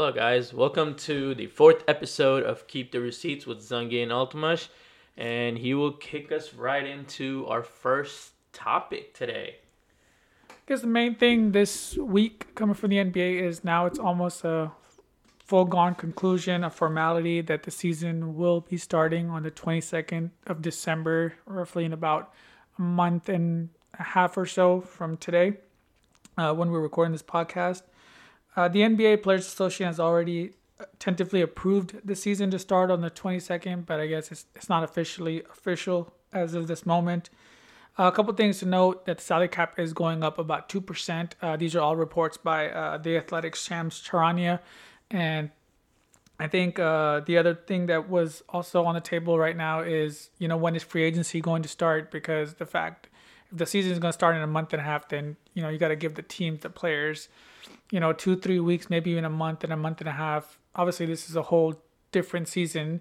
Hello, guys. Welcome to the fourth episode of Keep the Receipts with Zangi and Ultimash. And he will kick us right into our first topic today. I guess the main thing this week coming from the NBA is now it's almost a full gone conclusion, a formality that the season will be starting on the 22nd of December, roughly in about a month and a half or so from today uh, when we're recording this podcast. Uh, the NBA Players Association has already tentatively approved the season to start on the 22nd, but I guess it's, it's not officially official as of this moment. Uh, a couple things to note that the salary cap is going up about 2%. Uh, these are all reports by uh, the Athletic's Shams Charania. And I think uh, the other thing that was also on the table right now is, you know, when is free agency going to start? Because the fact if the season is going to start in a month and a half, then, you know, you got to give the teams, the players, you know, two, three weeks, maybe even a month and a month and a half. Obviously, this is a whole different season,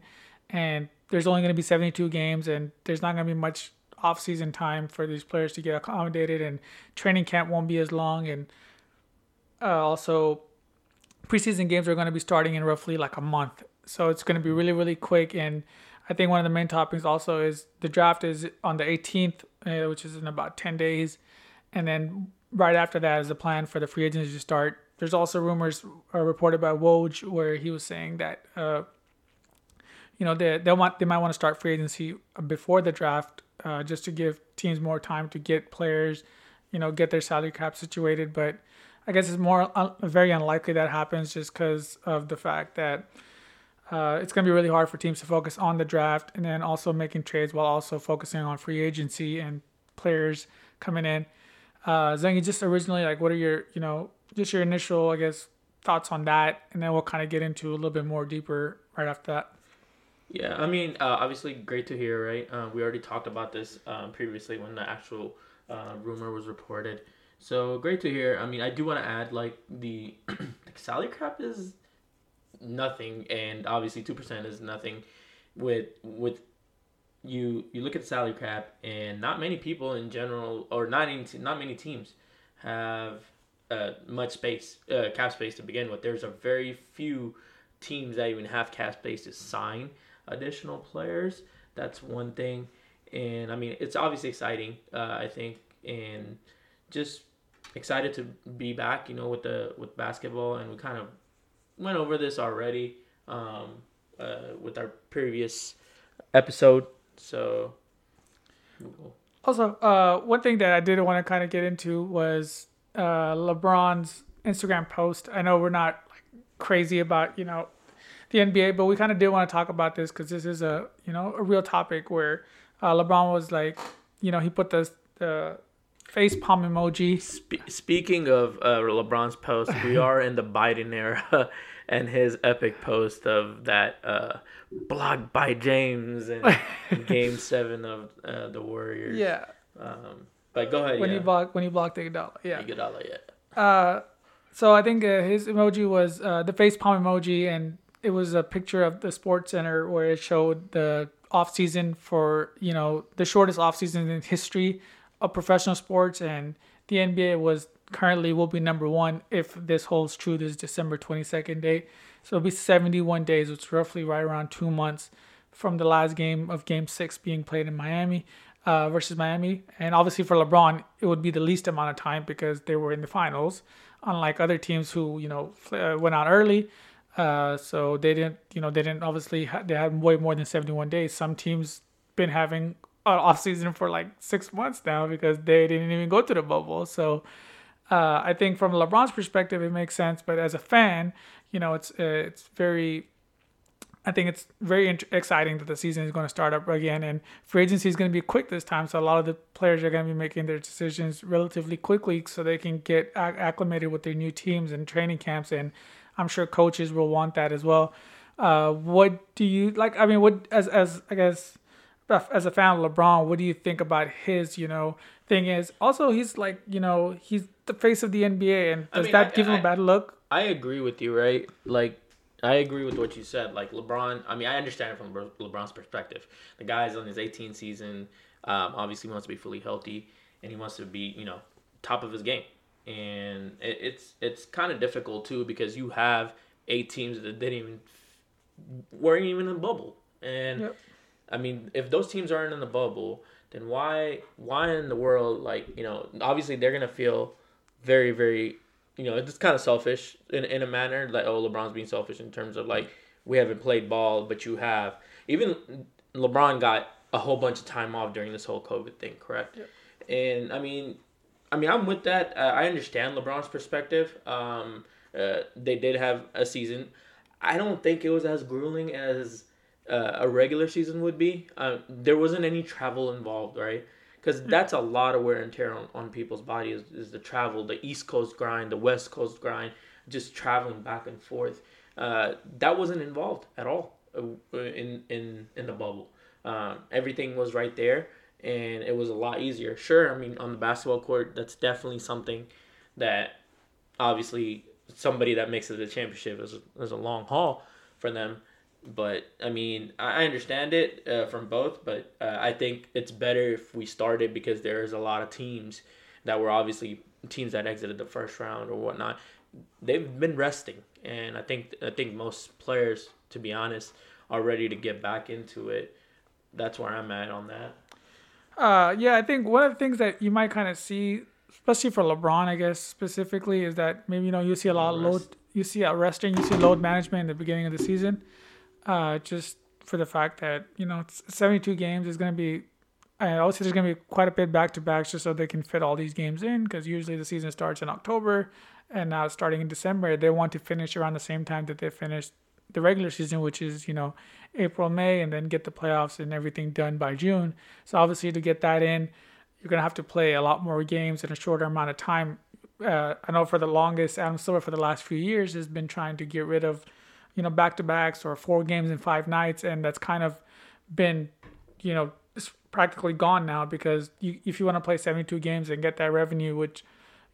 and there's only going to be 72 games, and there's not going to be much off-season time for these players to get accommodated, and training camp won't be as long, and uh, also preseason games are going to be starting in roughly like a month, so it's going to be really, really quick. And I think one of the main topics also is the draft is on the 18th, uh, which is in about 10 days, and then right after that is the plan for the free agency to start. There's also rumors uh, reported by Woj where he was saying that uh, you know they they want they might want to start free agency before the draft uh, just to give teams more time to get players, you know, get their salary cap situated. But I guess it's more un- very unlikely that happens just because of the fact that. Uh, it's going to be really hard for teams to focus on the draft and then also making trades while also focusing on free agency and players coming in. Uh, Zengi, just originally, like, what are your, you know, just your initial, I guess, thoughts on that, and then we'll kind of get into a little bit more deeper right after that. Yeah, I mean, uh, obviously, great to hear, right? Uh, we already talked about this um, previously when the actual uh, rumor was reported. So great to hear. I mean, I do want to add, like, the, the salary cap is nothing, and obviously, two percent is nothing. With with you you look at the salary cap, and not many people in general, or not any, not many teams, have uh, much space, uh, cap space to begin with. There's a very few teams that even have cap space to sign additional players. That's one thing, and I mean it's obviously exciting. Uh, I think, and just excited to be back. You know, with the with basketball, and we kind of went over this already um, uh, with our previous episode. So, also, uh, one thing that I did want to kind of get into was uh, LeBron's Instagram post. I know we're not like, crazy about you know the NBA, but we kind of did want to talk about this because this is a you know a real topic where uh, LeBron was like, you know, he put the the face palm emoji. Spe- speaking of uh, LeBron's post, we are in the Biden era, and his epic post of that uh, blocked by James in Game Seven of uh, the Warriors. Yeah. Um, but go ahead. When yeah. you block when you blocked Iguodala, yeah. Iguodala, yeah. Uh, so I think uh, his emoji was uh, the face palm emoji, and it was a picture of the Sports Center where it showed the off season for you know the shortest off season in history of professional sports, and the NBA was currently will be number one if this holds true this December 22nd date. So it'll be 71 days, which is roughly right around two months from the last game of Game Six being played in Miami uh, versus Miami. And obviously for LeBron, it would be the least amount of time because they were in the finals, unlike other teams who you know uh, went out early. Uh, so they didn't, you know, they didn't obviously ha- they had way more than 71 days. Some teams been having off season for like six months now because they didn't even go to the bubble. So uh, I think from LeBron's perspective, it makes sense. But as a fan, you know, it's uh, it's very I think it's very exciting that the season is going to start up again, and free agency is going to be quick this time. So a lot of the players are going to be making their decisions relatively quickly, so they can get acc- acclimated with their new teams and training camps. And I'm sure coaches will want that as well. Uh, what do you like? I mean, what as as I guess as a fan of LeBron, what do you think about his you know thing? Is also he's like you know he's the face of the NBA, and does mean, that I- give him I- a bad look? I agree with you, right? Like, I agree with what you said. Like LeBron, I mean, I understand it from LeBron's perspective. The guy's on his 18th season. Um, obviously, wants to be fully healthy, and he wants to be, you know, top of his game. And it, it's it's kind of difficult too because you have eight teams that didn't even weren't even in the bubble. And Yep. I mean, if those teams aren't in the bubble, then why why in the world like you know obviously they're gonna feel very very you know it's kind of selfish in in a manner like oh LeBron's being selfish in terms of like we haven't played ball but you have even LeBron got a whole bunch of time off during this whole COVID thing, correct? And I mean, I mean, I'm with that. Uh, I understand LeBron's perspective. Um, uh, they did have a season. I don't think it was as grueling as uh, a regular season would be. Uh, there wasn't any travel involved, right? Because that's a lot of wear and tear on, on people's bodies is, is the travel, the East Coast grind, the West Coast grind, just traveling back and forth. Uh, that wasn't involved at all uh, in in in the bubble. Um, everything was right there, and it was a lot easier. Sure, I mean on the basketball court, that's definitely something that obviously somebody that makes it to the championship is is a long haul for them. But I mean, I understand it uh, from both, but uh, I think it's better if we started because there's a lot of teams that were obviously teams that exited the first round or whatnot. They've been resting, and I think I think most players, to be honest, are ready to get back into it. That's where I'm at on that. Uh, yeah, I think one of the things that you might kind of see, especially for LeBron, I guess specifically, is that maybe you know you see a lot of load, you see a resting, you see load management in the beginning of the season, uh, just for the fact that you know it's 72 games is going to be. I also there's going to be quite a bit back to backs just so they can fit all these games in because usually the season starts in October, and now starting in December they want to finish around the same time that they finished the regular season, which is you know April, May, and then get the playoffs and everything done by June. So obviously to get that in, you're gonna have to play a lot more games in a shorter amount of time. Uh, I know for the longest, Adam Silver for the last few years has been trying to get rid of, you know, back to backs or four games in five nights, and that's kind of been, you know, it's practically gone now because you, if you want to play 72 games and get that revenue, which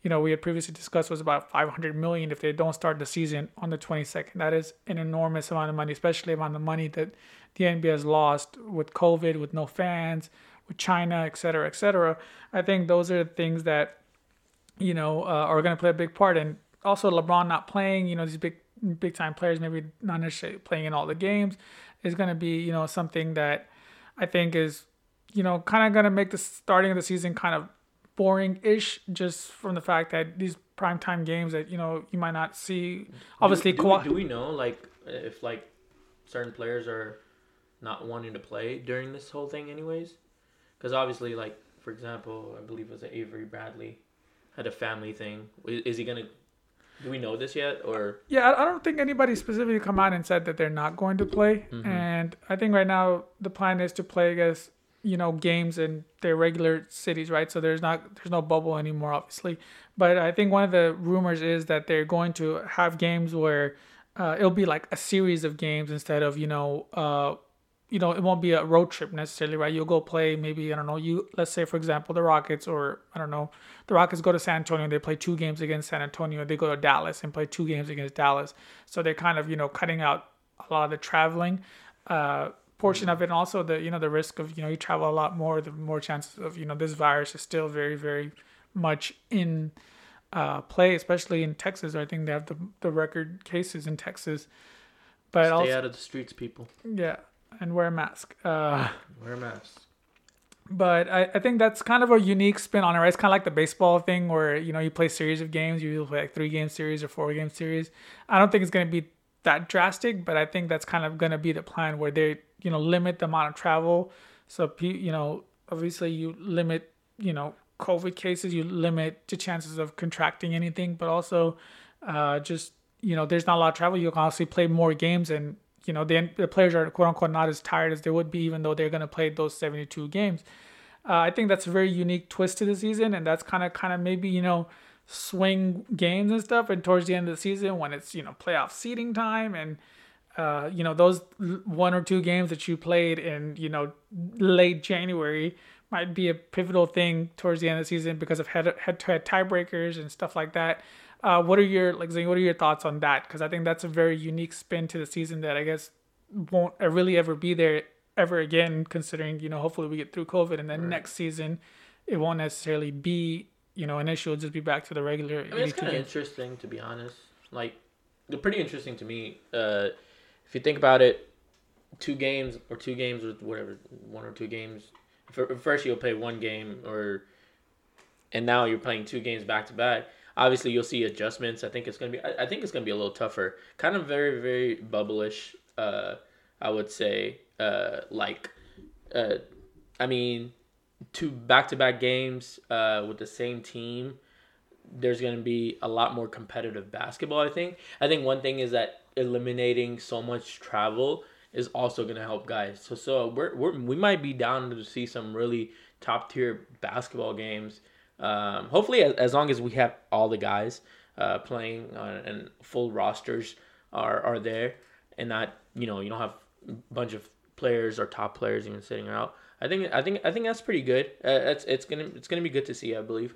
you know, we had previously discussed was about 500 million if they don't start the season on the 22nd. That is an enormous amount of money, especially amount of money that the NBA has lost with COVID, with no fans, with China, et cetera, et cetera. I think those are the things that, you know, uh, are going to play a big part. And also LeBron not playing, you know, these big, big time players maybe not necessarily playing in all the games is going to be, you know, something that I think is, you know, kind of going to make the starting of the season kind of boring-ish just from the fact that these primetime games that you know you might not see obviously do, do, Kawhi- we, do we know like if like certain players are not wanting to play during this whole thing anyways? Because obviously like for example i believe it was avery bradley had a family thing. Is, is he gonna do we know this yet or? Yeah I- don't think anybody specifically come out and said that they're not going to play. Mhm. and i think right now the plan is to play i guess you know games in their regular cities right? So there's not there's no bubble anymore obviously. But i think one of the rumors is that they're going to have games where uh, it'll be like a series of games instead of you know uh, you know it won't be a road trip necessarily right? You'll go play maybe i don't know you let's say for example the rockets or i don't know the rockets go to san antonio they play two games against san antonio they go to dallas and play two games against dallas. So they're kind of you know cutting out a lot of the traveling uh, portion of it. And also the you know the risk of you know you travel a lot more the more chances of you know this virus is still very very much in uh, play especially in texas. I think they have the, the record cases in texas. But stay also out of the streets people. Yeah and wear a mask. Uh, wear a mask. but I, I think that's kind of a unique spin on it right? it's kind of like the baseball thing where you know you play series of games you play like three game series or four game series. I don't think it's going to be that drastic but i think that's kind of going to be the plan where they you know limit the amount of travel. So you know obviously you limit you know covid cases you limit the chances of contracting anything but also uh, just you know there's not a lot of travel. You can honestly play more games and you know the, the players are quote unquote not as tired as they would be even though they're going to play those 72 games uh, i think that's a very unique twist to the season and that's kind of kind of maybe you know swing games and stuff and towards the end of the season when it's you know playoff seeding time and uh, you know those one or two games that you played in you know late January might be a pivotal thing towards the end of the season because of head head to head tiebreakers and stuff like that. Uh, what are your like Zane, what are your thoughts on that? Because I think that's a very unique spin to the season that I guess won't really ever be there ever again. Considering you know hopefully we get through COVID and then Right. next season it won't necessarily be you know an issue. It'll just be back to the regular. I mean, it's kind of interesting to be honest. Like, they're pretty interesting to me. Uh, if you think about it, two games or two games or whatever, one or two games. For, first, you'll play one game, or and now you're playing two games back to back. Obviously, you'll see adjustments. I think it's gonna be. I, I think it's gonna be a little tougher. Kind of very, very bubblish. Uh, I would say. Uh, like, uh, I mean, two back to back games. Uh, with the same team there's to be a lot more competitive basketball i think i think one thing is that eliminating so much travel is also going to help guys so so we're, we're we might be down to see some really top tier basketball games um, hopefully as, as long as we have all the guys uh, playing uh, and full rosters are are there and not you know you don't have a bunch of players or top players even sitting out i think i think i think that's pretty good. Uh, it's it's gonna it's gonna be good to see i believe.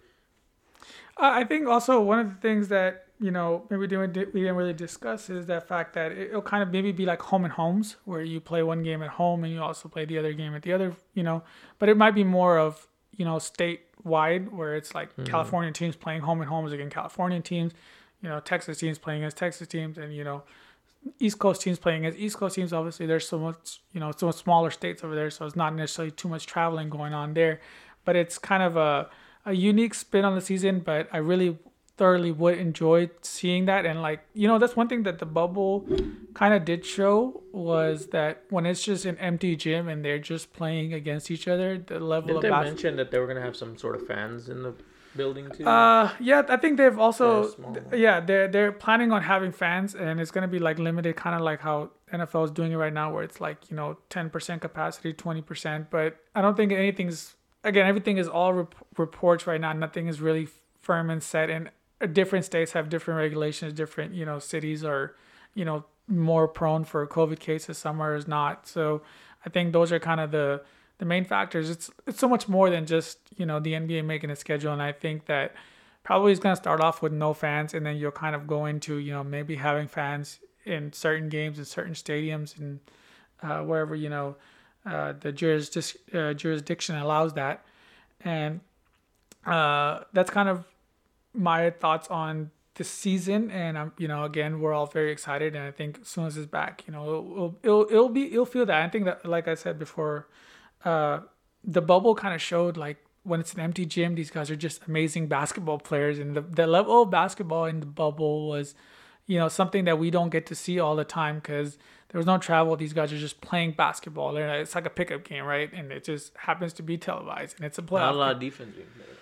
I think also one of the things that you know maybe didn't we didn't really discuss is that fact that it'll kind of maybe be like home and homes where you play one game at home and you also play the other game at the other you know but it might be more of you know statewide where it's like mm-hmm. California teams playing home and homes against Californian teams you know Texas teams playing as Texas teams and you know East Coast teams playing as East Coast teams obviously there's so much you know so much smaller states over there so it's not necessarily too much traveling going on there but it's kind of a a unique spin on the season, but I really thoroughly would enjoy seeing that. And like, you know, that's one thing that the bubble kind of did show was that when it's just an empty gym and they're just playing against each other, the level did of they mention that they were gonna have some sort of fans in the building too? Uh, yeah, I think they've also, yeah, they're they're planning on having fans, and it's gonna be like limited, kind of like how NFL is doing it right now, where it's like you know ten percent capacity, twenty percent. But I don't think anything's again, everything is all rep- reports right now. Nothing is really firm and set, and different states have different regulations. Different, you know, cities are, you know, more prone for COVID cases. Somewhere is not. So, I think those are kind of the the main factors. It's it's so much more than just you know the NBA making a schedule, and I think that probably is going to start off with no fans, and then you'll kind of go into you know maybe having fans in certain games in certain stadiums and uh, wherever you know uh, the jurisdic- uh, jurisdiction allows that, and uh, that's kind of my thoughts on the season. And I'm, you know, again, we're all very excited, and I think as soon as it's back, you know, it'll it'll, it'll be it'll feel that. I think that, like I said before, uh, the bubble kind of showed like when it's an empty gym, these guys are just amazing basketball players, and the the level of basketball in the bubble was, you know, something that we don't get to see all the time because there was no travel. These guys are just playing basketball. It's like a pickup game, right? And it just happens to be televised, and it's a playoff. Not a lot of defense being played.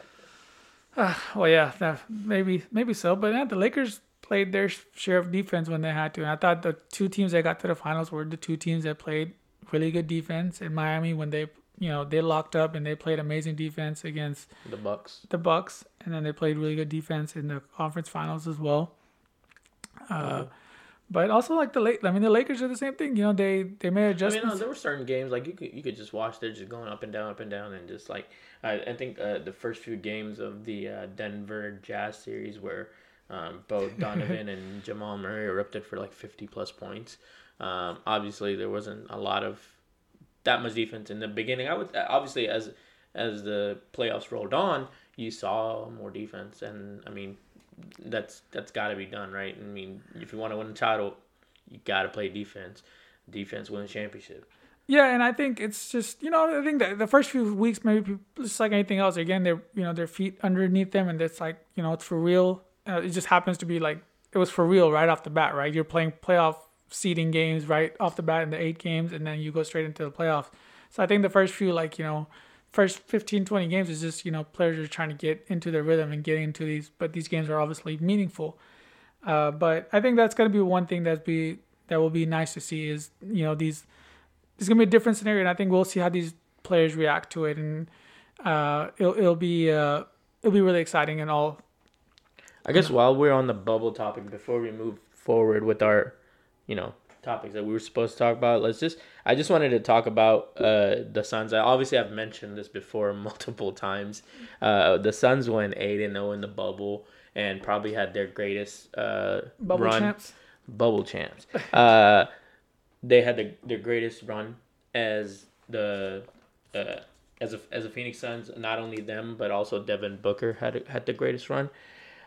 Uh, well, yeah, that, maybe maybe so, but yeah, the Lakers played their share of defense when they had to. And I thought the two teams that got to the finals were the two teams that played really good defense. In Miami, when they you know they locked up and they played amazing defense against the Bucks. The Bucks, and then they played really good defense in the conference finals as well. Uh, uh but also like the late, I mean the Lakers are the same thing. You know they they made adjustments. I mean, no, there were certain games like you could you could just watch they're just going up and down, up and down, and just like I, I think uh, the first few games of the uh, Denver Jazz series where um, both Donovan and Jamal Murray erupted for like fifty plus points. Um, obviously, there wasn't a lot of that much defense in the beginning. I would obviously as as the playoffs rolled on, you saw more defense, and I mean that's that's got to be done, right? I mean, if you want to win a title, you got to play defense. Defense wins championship. Yeah, and I think it's just you know I think that the first few weeks maybe just like anything else again they're you know their feet underneath them and it's like you know it's for real. Uh, it just happens to be like it was for real right off the bat, right? You're playing playoff seeding games right off the bat in the eight games, and then you go straight into the playoffs. So I think the first few like you know first 15 20 games is just you know players are trying to get into their rhythm and getting into these but these games are obviously meaningful uh, but i think that's going to be one thing that be that will be nice to see is you know these it's going to be a different scenario and i think we'll see how these players react to it and uh, it'll, it'll be uh, it'll be really exciting and all i guess while we're on the bubble topic before we move forward with our you know topics that we were supposed to talk about. Let's just I just wanted to talk about uh, the Suns. I obviously I've mentioned this before multiple times. Uh, the Suns went eight and zero in the bubble and probably had their greatest uh, bubble run. champs. Bubble champs. uh, they had the, their greatest run as the uh, as a as a Phoenix Suns. Not only them, but also Devin Booker had had the greatest run.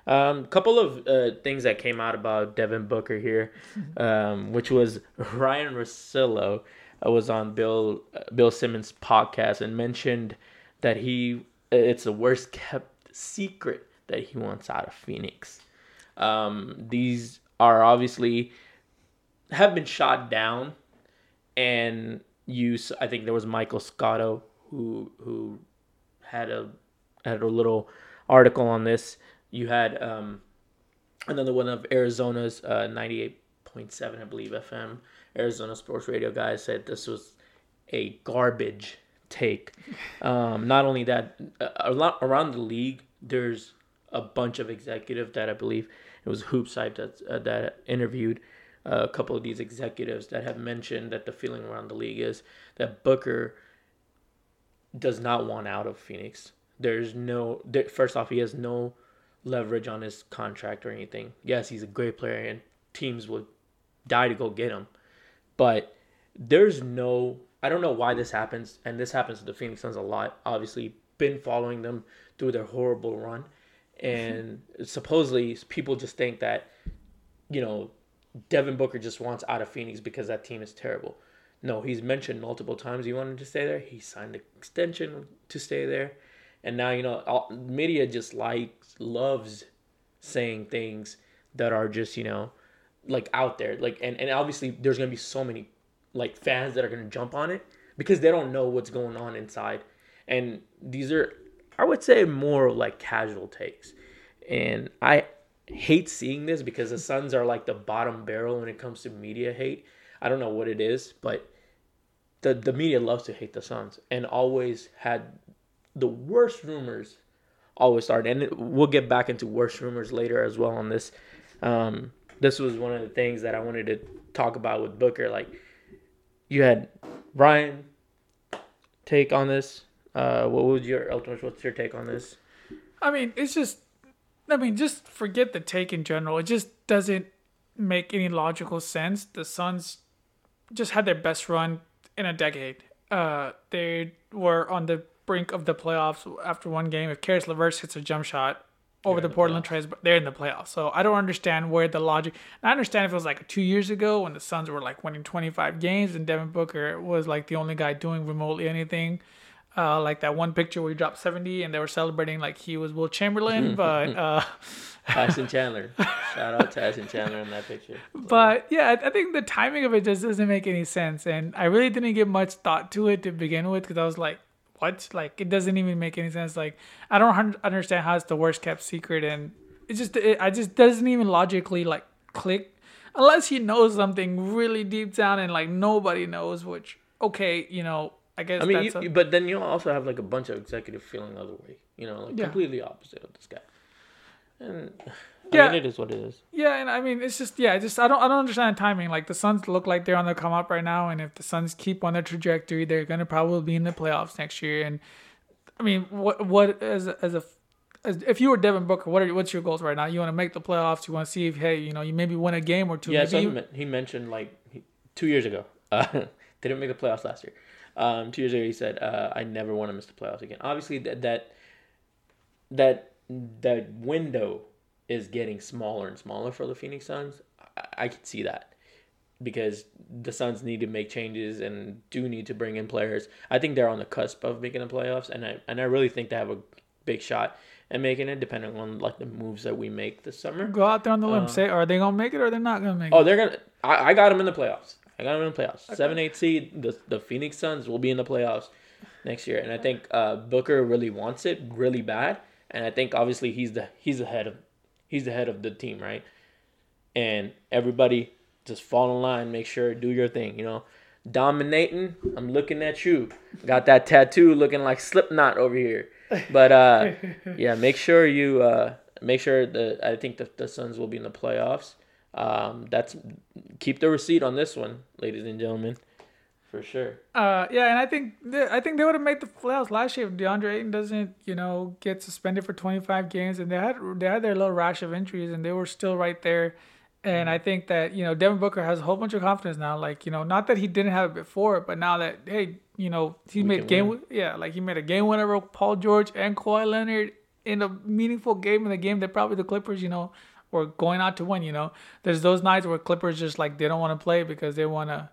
Um, couple of uh, things that came out about Devin Booker here, um, which was Ryan Russillo uh, was on Bill uh, Bill Simmons podcast and mentioned that he it's the worst kept secret that he wants out of Phoenix. Um, these are obviously have been shot down, and you. I think there was Michael Scotto who who had a had a little article on this. You had um, another one of Arizona's uh, ninety eight point seven, I believe, FM. Arizona Sports Radio guy said this was a garbage take. Um, not only that, lot around the league, there's a bunch of executives that I believe it was HoopsHype that uh, that interviewed uh, a couple of these executives that have mentioned that the feeling around the league is that Booker does not want out of Phoenix. There's no first off, he has no leverage on his contract or anything. Yes, he's a great player and teams would die to go get him, but there's no. I don't know why this happens, and this happens to the Phoenix Suns a lot. Obviously, been following them through their horrible run, and supposedly people just think that, you know, Devin Booker just wants out of Phoenix because that team is terrible. No, he's mentioned multiple times he wanted to stay there. He signed an extension to stay there, and now you know all, media just likes loves saying things that are just you know like out there like and, and obviously there's gonna be so many like fans that are gonna jump on it because they don't know what's going on inside and these are i would say more like casual takes and i hate seeing this because the Suns are like the bottom barrel when it comes to media hate. I don't know what it is, but the the media loves to hate the Suns and always had the worst rumors always started And we'll get back into worst rumors later as well on this. Um, this was one of the things that I wanted to talk about with Booker. Like you had Ryan take on this. Uh, what would your? What's your take on this? I mean, it's just I mean, just forget the take in general. It just doesn't make any logical sense. The Suns just had their best run in a decade. Uh, they were on the brink of the playoffs after one game. If Caris LeVert hits a jump shot over the, the Portland Trails, they're in the playoffs. So I don't understand where the logic. I understand if it was like two years ago when the Suns were like winning 25 games and Devin Booker was like the only guy doing remotely anything uh, like that one picture where he dropped 70 and they were celebrating like he was Wilt Chamberlain, but uh, Tyson Chandler. Shout out to Tyson Chandler in that picture. But yeah, I think the timing of it just doesn't make any sense, and I really didn't give much thought to it to begin with because I was like, what? Like it doesn't even make any sense. Like I don't understand how it's the worst kept secret, and it just it, I just doesn't even logically like click unless he knows something really deep down and like nobody knows. Which okay, you know I guess. I mean, you, a... but then you also have like a bunch of executive feeling the other way. You know, like yeah. completely opposite of this guy. And I yeah, mean, it is what it is. Yeah, and I mean, it's just yeah, just I don't I don't understand timing. Like the Suns look like they're on the come up right now, and if the Suns keep on their trajectory, they're gonna probably be in the playoffs next year. And I mean, what what as a, as a as, if you were Devin Booker, what are what's your goals right now? You want to make the playoffs. You want to see if hey, you know, you maybe win a game or two. Yeah, so you... he mentioned like two years ago. Uh, they didn't make the playoffs last year. Um, two years ago, he said, uh, "I never want to miss the playoffs again." Obviously, that that that that window is getting smaller and smaller for the Phoenix Suns. I, I can see that because the Suns need to make changes and do need to bring in players. I think they're on the cusp of making the playoffs, and I and I really think they have a big shot at making it, depending on like the moves that we make this summer. Go out there on the limb. Uh, Say, are they gonna make it or they're not gonna make oh, it? Oh, they're gonna. I, I got them in the playoffs. I got them in the playoffs. Okay. Seven, eight seed. The the Phoenix Suns will be in the playoffs next year, and I think uh, Booker really wants it really bad. And I think obviously he's the he's the head of he's the head of the team, right? And everybody just fall in line, make sure do your thing, you know. Dominating, I'm looking at you. Got that tattoo looking like Slipknot over here. But uh yeah, make sure you uh make sure that I think the, the Suns will be in the playoffs. Um, that's keep the receipt on this one, ladies and gentlemen, for sure. Uh, yeah, and I think they, I think they would have made the playoffs last year if DeAndre Ayton doesn't, you know, get suspended for 25 games, and they had they had their little rash of injuries, and they were still right there. And I think that you know Devin Booker has a whole bunch of confidence now. Like you know, not that he didn't have it before, but now that hey, you know, he we made game, win. yeah, like he made a game winner with Paul George and Kawhi Leonard in a meaningful game in the game that probably the Clippers, you know, were going out to win. You know, there's those nights where Clippers just like they don't want to play because they want to,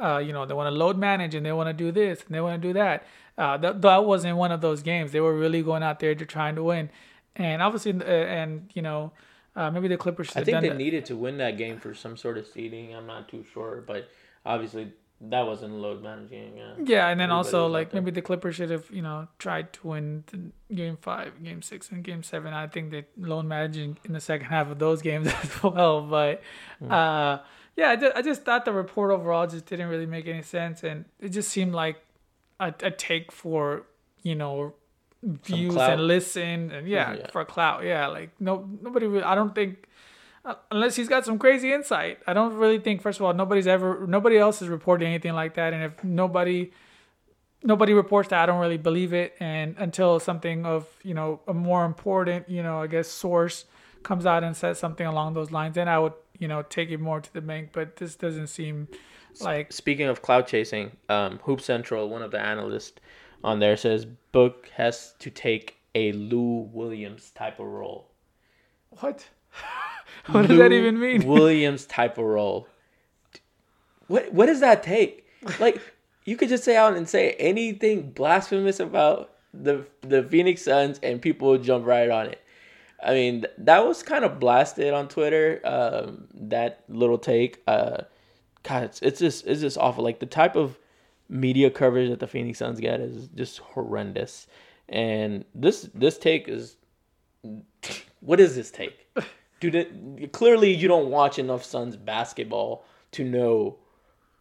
uh, you know, they want to load manage and they want to do this and they want to do that. Uh, that that wasn't one of those games. They were really going out there to trying to win, and obviously, uh, and you know. Uh, maybe the Clippers. Should I think they that. needed to win that game for some sort of seeding. I'm not too sure, but obviously that wasn't load managing. Yeah, yeah and then also like maybe the Clippers should have you know tried to win game five, game six, and game seven. I think they load managing in the second half of those games as well. But mm. uh, yeah, I just, I just thought the report overall just didn't really make any sense, and it just seemed like a, a take for you know views and listen and yeah, yeah, for clout. Yeah, like no nobody. Really, I don't think uh, unless he's got some crazy insight. I don't really think. First of all, nobody's ever nobody else has reported anything like that, and if nobody nobody reports that, I don't really believe it. And until something of you know a more important you know I guess source comes out and says something along those lines, then I would you know take it more to the bank. But this doesn't seem like. Speaking of cloud chasing, um, Hoop Central, one of the analysts on there says Book has to take a Lou Williams type of role. What? what does that even mean? Williams type of role. What what does that take? Like you could just say out and say anything blasphemous about the the Phoenix Suns and people would jump right on it. I mean, that was kind of blasted on Twitter. Um, that little take, uh, God, it's, it's just it's just awful. Like the type of media coverage that the Phoenix Suns get is just horrendous. And this this take is, what is this take? dude, clearly you don't watch enough Suns basketball to know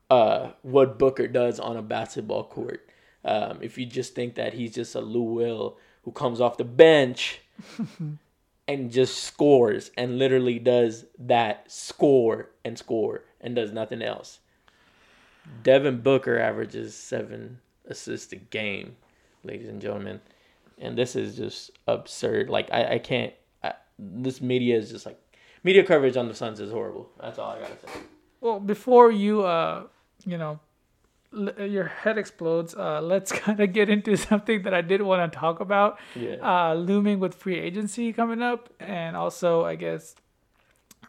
uh, what Booker does on a basketball court. Um, if you just think that he's just a Lou Will who comes off the bench and just scores and literally does that score and score and does nothing else. Devin Booker averages seven assists a game, ladies and gentlemen. And this is just absurd. Like I, I can't this media is just like media coverage on the Suns is horrible. That's all I gotta say. Well, before you, uh, you know, your head explodes, uh, let's kind of get into something that I did want to talk about. Yeah. Uh, looming with free agency coming up, and also I guess,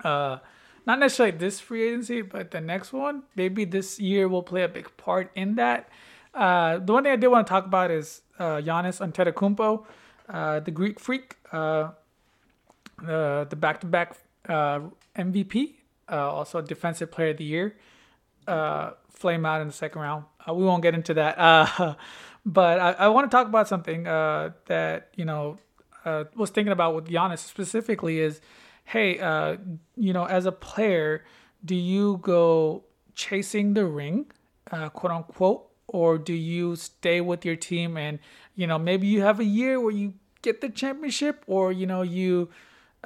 uh, not necessarily this free agency, but the next one. Maybe this year will play a big part in that. Uh, the one thing I did want to talk about is uh, Giannis Antetokounmpo, uh, the Greek freak. Uh, uh, the back-to-back uh, MVP, uh, also Defensive Player of the Year, uh, flame out in the second round. Uh, we won't get into that, uh, but I, I want to talk about something uh, that you know uh, was thinking about with Giannis specifically is, hey, uh, you know, as a player, do you go chasing the ring, quote unquote, or do you stay with your team and you know maybe you have a year where you get the championship, or you know you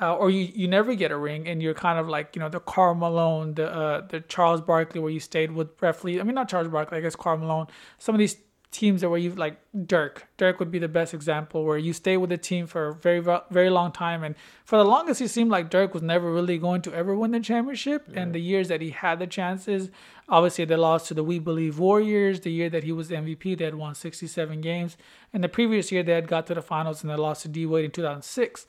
uh, or you, you never get a ring and you're kind of like you know the Karl Malone, the uh, the Charles Barkley where you stayed with Brefley. I mean not Charles Barkley, I guess Karl Malone. Some of these teams that where you like Dirk. Dirk would be the best example where you stay with the team for a very very long time and for the longest it seemed like Dirk was never really going to ever win the championship yeah. and the years that he had the chances obviously they lost to the We Believe Warriors the year that he was MVP they had won 67 games and the previous year they had got to the finals and they lost to D Wade in 2006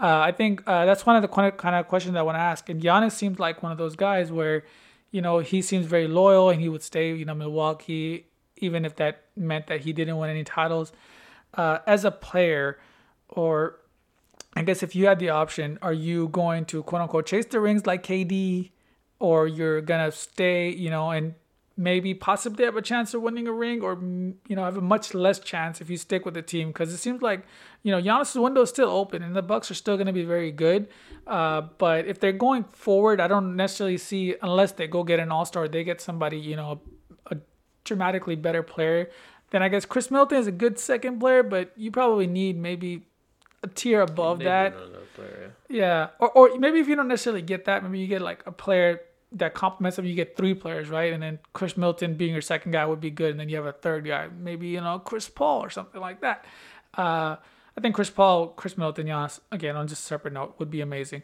uh, I think uh, that's one of the kind of questions I want to ask. And Giannis seems like one of those guys where, you know, he seems very loyal and he would stay, you know, Milwaukee, even if that meant that he didn't win any titles. Uh, as a player, or I guess if you had the option, are you going to quote unquote chase the rings like KD, or you're gonna stay, you know, and maybe possibly have a chance of winning a ring or you know have a much less chance if you stick with the team because it seems like you know Giannis's window is still open and the Bucks are still going to be very good. Uh, but if they're going forward, I don't necessarily see unless they go get an All Star, they get somebody you know a, a dramatically better player. Then I guess Khris Middleton is a good second player, but you probably need maybe a tier above that. Player, yeah. yeah, or or maybe if you don't necessarily get that, maybe you get like a player that complements them. You get three players, right? And then Khris Middleton being your second guy would be good, and then you have a third guy, maybe you know Chris Paul or something like that. Uh, I think Chris Paul, Khris Middleton, Giannis, again on just a separate note, would be amazing.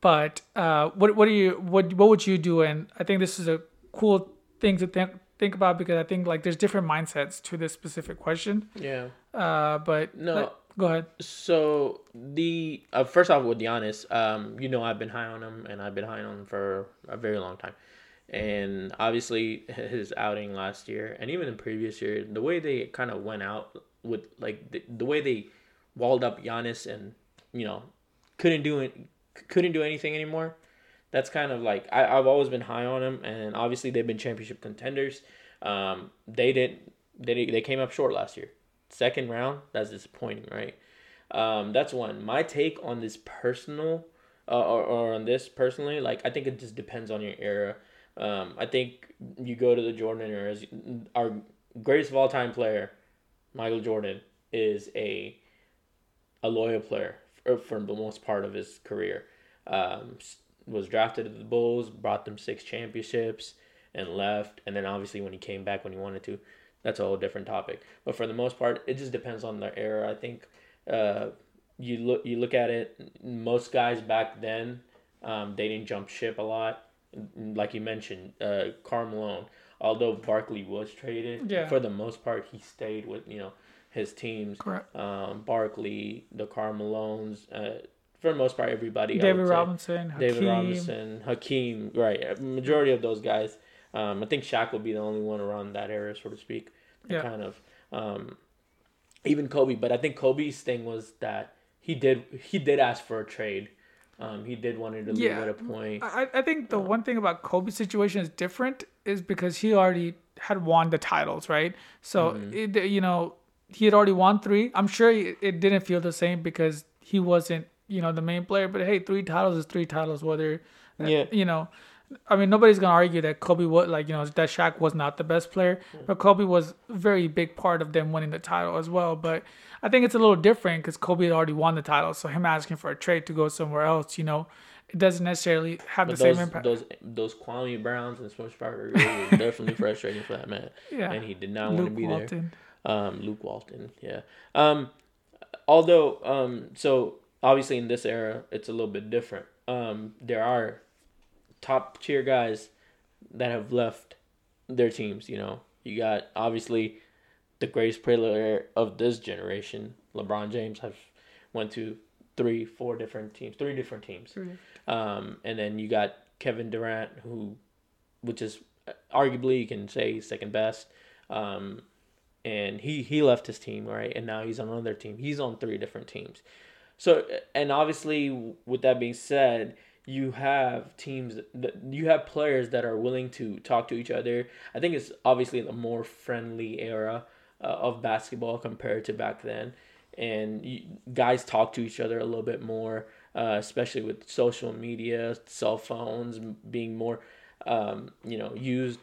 But uh, what what do you what what would you do? And I think this is a cool thing to think think about because I think like there's different mindsets to this specific question. Yeah. Uh, but no, Go ahead. So the uh, first off with Giannis, um, you know I've been high on him, and I've been high on him for a very long time. And obviously his outing last year, and even in previous year, the way they kind of went out with like the, the way they walled up Giannis and you know couldn't do it, couldn't do anything anymore. That's kind of like I, I've always been high on him, and obviously they've been championship contenders. Um, they didn't they they came up short last year second round, that's disappointing, right? Um, that's one. My take on this personal, uh, or, or on this personally, like I think it just depends on your era. Um, I think you go to the Jordan era. Our greatest of all time player, Michael Jordan, is a a loyal player for, for the most part of his career. Um, was drafted to the Bulls, brought them six championships, and left. And then obviously when he came back when he wanted to, that's a whole different topic. But for the most part, it just depends on the era. I think uh, you look you look at it. Most guys back then, um, they didn't jump ship a lot. Like you mentioned, uh, Karl Malone. Although Barkley was traded, yeah. for the most part, he stayed with you know his teams. Correct. Um, Barkley, the Karl Malones. Uh, for the most part, everybody. David Robinson, David Hakeem. Robinson, Hakeem. Right, majority of those guys um, I think Shaq would be the only one around that era, so to speak. Yeah. Kind of. Um, even Kobe, but I think Kobe's thing was that he did he did ask for a trade. Um, he did want to leave yeah. at a point. I, I think the one thing about Kobe's situation is different is because he already had won the titles, right? So mm-hmm. it, you know he had already won three. I'm sure it didn't feel the same because he wasn't you know the main player. But hey, three titles is three titles. Whether yeah. you know I mean, nobody's gonna argue that Kobe was like you know that Shaq was not the best player, but Kobe was a very big part of them winning the title as well. But I think it's a little different because Kobe had already won the title, so him asking for a trade to go somewhere else, you know, it doesn't necessarily have but the those, same impact. Those those Kwame Browns and Smush Parker were definitely frustrating for that man. Yeah, and he did not want to be Walton. there. Um, Luke Walton, yeah. Um, although um, so obviously in this era it's a little bit different. Um, there are top tier guys that have left their teams. You know, you got obviously the greatest player of this generation, LeBron James, have went to three, four different teams, three different teams. Um, and then you got Kevin Durant, who, which is arguably you can say second best. Um, and he he left his team right, and now he's on another team. He's on three different teams. So, and obviously, with that being said, you have teams that you have players that are willing to talk to each other. I think it's obviously a more friendly era uh, of basketball compared to back then, and you, guys talk to each other a little bit more, uh, especially with social media, cell phones being more, um, you know, used.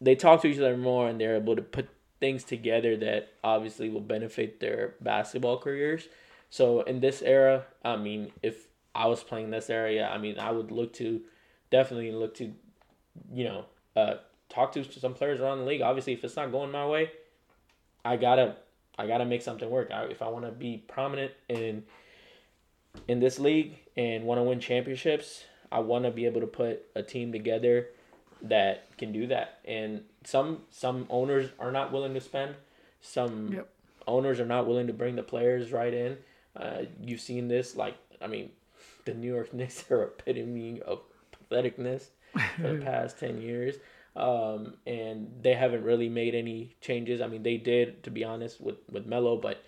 They talk to each other more, and they're able to put things together that obviously will benefit their basketball careers. So in this era, I mean, if I was playing this area, I mean, I would look to definitely look to, you know, uh, talk to some players around the league. Obviously, if it's not going my way, I gotta I gotta make something work. I, if I want to be prominent in in this league and want to win championships, I want to be able to put a team together that can do that. And some some owners are not willing to spend. Some yep. owners are not willing to bring the players right in. Uh, you've seen this, like I mean, the New York Knicks are epitome of patheticness for the past 10 years. Um, and they haven't really made any changes. I mean, they did, to be honest, with, with Melo, but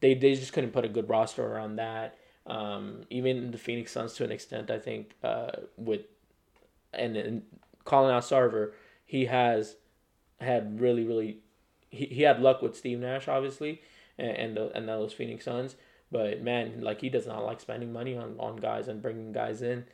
they, they just couldn't put a good roster around that. Um, even the Phoenix Suns, to an extent, I think, uh, with and, and calling out Sarver, he has had really, really, he, he had luck with Steve Nash, obviously, and, and, the, and those Phoenix Suns. But man, like he does not like spending money on, on guys and bringing guys in.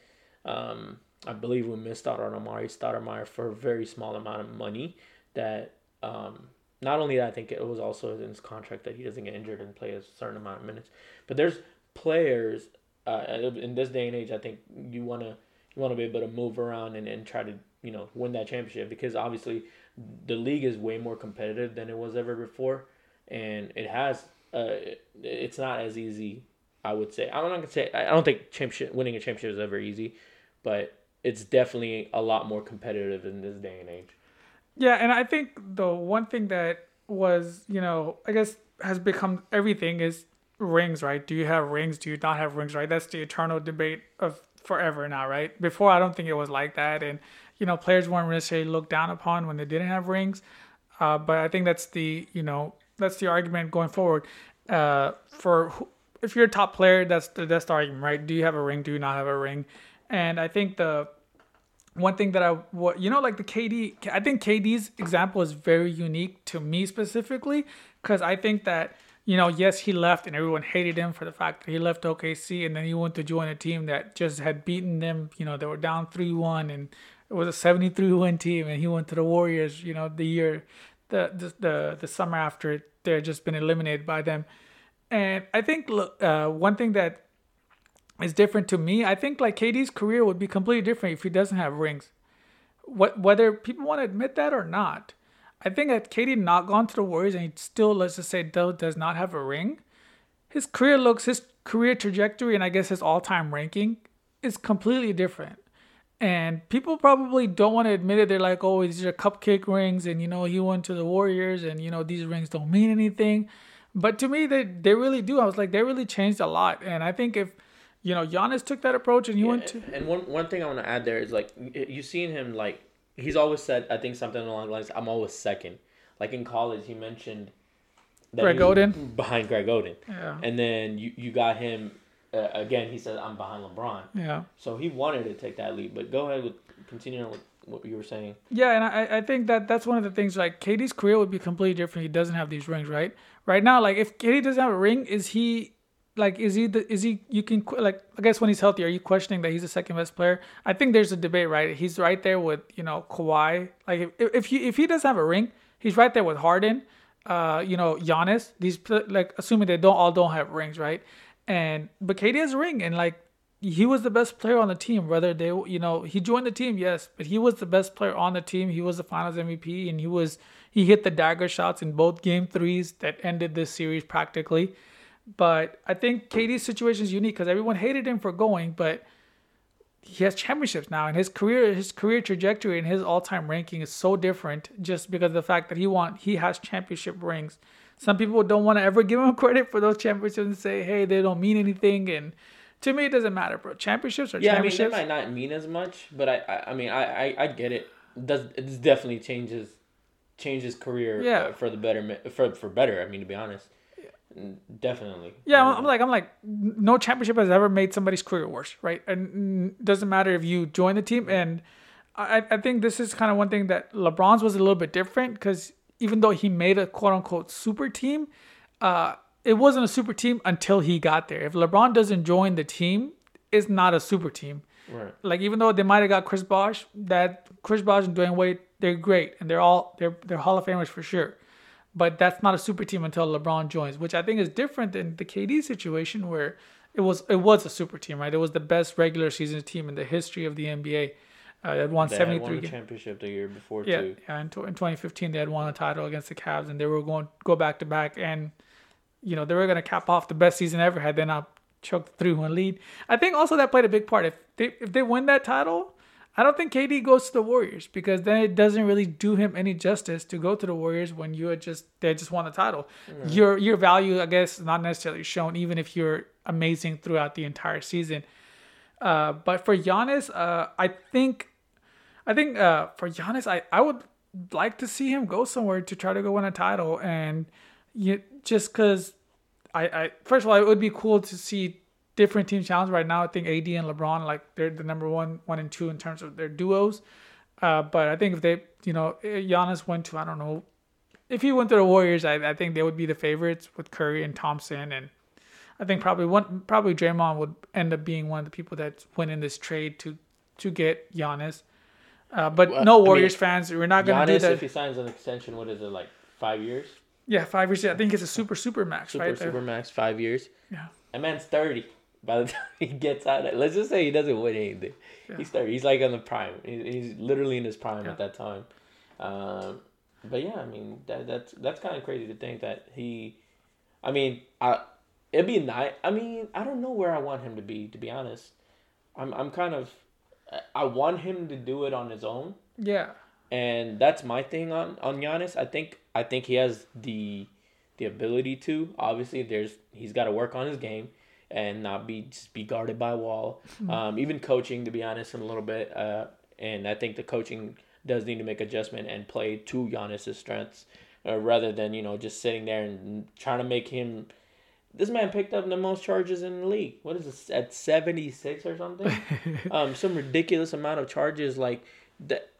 Um, I believe we missed out on Amar'e Stoudemire for a very small amount of money. That um, not only that, I think it was also in his contract that he doesn't get injured and play a certain amount of minutes. But there's players uh, in this day and age. I think you wanna you wanna be able to move around and, and try to you know win that championship because obviously the league is way more competitive than it was ever before, and it has uh, it's not as easy. I would say I'm not gonna say I don't think championship winning a championship is ever easy, but it's definitely a lot more competitive in this day and age. Yeah, and I think the one thing that was you know I guess has become everything is rings, right? Do you have rings? Do you not have rings, right? That's the eternal debate of forever now, right? Before, I don't think it was like that. And, you know, players weren't necessarily looked down upon when they didn't have rings. Uh, but I think that's the, you know, that's the argument going forward. Uh, for if you're a top player, that's the, that's the argument, right? Do you have a ring? Do you not have a ring? And I think the one thing that I what you know like the KD I think KD's example is very unique to me specifically cuz I think that you know yes he left and everyone hated him for the fact that he left OKC and then he went to join a team that just had beaten them you know they were down 3-1 and it was a 73 win team and he went to the Warriors you know the year the the the, the summer after they had just been eliminated by them and I think uh, one thing that is different to me. I think like KD's career would be completely different if he doesn't have rings. What whether people want to admit that or not. I think that KD not gone to the Warriors and he still let's just say does not have a ring. His career looks his career trajectory and I guess his all-time ranking is completely different. And people probably don't want to admit it. They're like, oh, these are cupcake rings, and you know, he went to the Warriors, and you know, these rings don't mean anything. But to me, they they really do. I was like, they really changed a lot. And I think if you know, Giannis took that approach, and he Yeah, went to. And one one thing I want to add there is like y- you seen him like he's always said I think something along the lines I'm always second. Like in college, he mentioned Greg Oden? behind Greg Oden, Yeah. and then you you got him uh, again. He said I'm behind LeBron, Yeah. so he wanted to take that leap. But go ahead with continuing with what you were saying. Yeah, and I, I think that that's one of the things. Like KD's career would be completely different. If he doesn't have these rings, right? Right now, like if KD doesn't have a ring, is he like is he the is he you can like I guess when he's healthy, are you questioning that he's the second best player? I think there's a debate, right? He's right there with you know Kawhi. Like if if he if he doesn't have a ring, he's right there with Harden. Uh, you know Giannis. These like assuming they don't all don't have rings, right? And but KD has a ring, and like he was the best player on the team. Whether they, you know, he joined the team, yes, but he was the best player on the team. He was the Finals MVP, and he was he hit the dagger shots in both game threes that ended this series practically. But I think KD's situation is unique because everyone hated him for going, but he has championships now, and his career, his career trajectory, and his all-time ranking is so different just because of the fact that he want he has championship rings. Some people don't want to ever give him credit for those championships and say, "Hey, they don't mean anything." And to me, it doesn't matter, bro. Championships are Yeah, I mean, championships. they might not mean as much, but I, I, I mean, I, I, I get it. Does it definitely changes, changes career Yeah. uh, for the better, for for better. I mean, to be honest, definitely. Yeah, I'm- I'm like, I'm like, no championship has ever made somebody's career worse, right? And doesn't matter if you join the team. And I, I think this is kind of one thing that LeBron's was a little bit different because even though he made a quote unquote super team, uh, it wasn't a super team until he got there. If LeBron doesn't join the team, it's not a super team. Right. Like even though they might have got Chris Bosh, that Chris Bosh and Dwyane Wade, they're great and they're all they're they're Hall of Famers for sure. But that's not a super team until LeBron joins, which I think is different than the KD situation where it was it was a super team, right? It was the best regular season team in the history of the NBA. Uh, it had won They had 73 won the championship the year before Yeah, too. yeah. In, tw- in 2015, they had won a title against the Cavs, and they were going go back to back, and you know they were going to cap off the best season ever had they not choked the three-one lead. I think also that played a big part. If they if they win that title, I don't think KD goes to the Warriors because then it doesn't really do him any justice to go to the Warriors when you had just they just won the title. Your your value, I guess, is not necessarily shown, even if you're amazing throughout the entire season. Uh, but for Giannis, uh, I think I think uh, for Giannis, I, I would like to see him go somewhere to try to go win a title, and you, just because I, I first of all, it would be cool to see different team challenge. Right now, I think AD and LeBron like they're the number one, one and two in terms of their duos. Uh, but I think if they, you know, Giannis went to I don't know, if he went to the Warriors, I, I think they would be the favorites with Curry and Thompson, and I think probably one probably Draymond would end up being one of the people that went in this trade to to get Giannis. Uh, but Well, no I mean, Warriors fans, we're not gonna do Giannis, that. if he signs an extension, what is it like five years? yeah, five years. I think it's a super super max, Super right there. super max, five years. Yeah. That man's thirty. By the time he gets out, of, let's just say he doesn't win anything. Yeah. He's thirty. He's like on the prime. He's literally in his prime Yeah. at that time. Um, but yeah, I mean that that's that's kind of crazy to think that he. I mean, I it'd be nice. I mean, I don't know where I want him to be. To be honest, I'm I'm kind of. I want him to do it on his own. Yeah, and that's my thing on on Giannis. I think I think he has the the ability to. Obviously, there's he's got to work on his game and not be just be guarded by a wall. Hmm. Um, even coaching, to be honest, in a little bit. Uh, and I think the coaching does need to make adjustment and play to Giannis's strengths, uh, rather than you know just sitting there and trying to make him. This man picked up the most charges in the league. What is this at seventy six or something? um, some ridiculous amount of charges. Like that,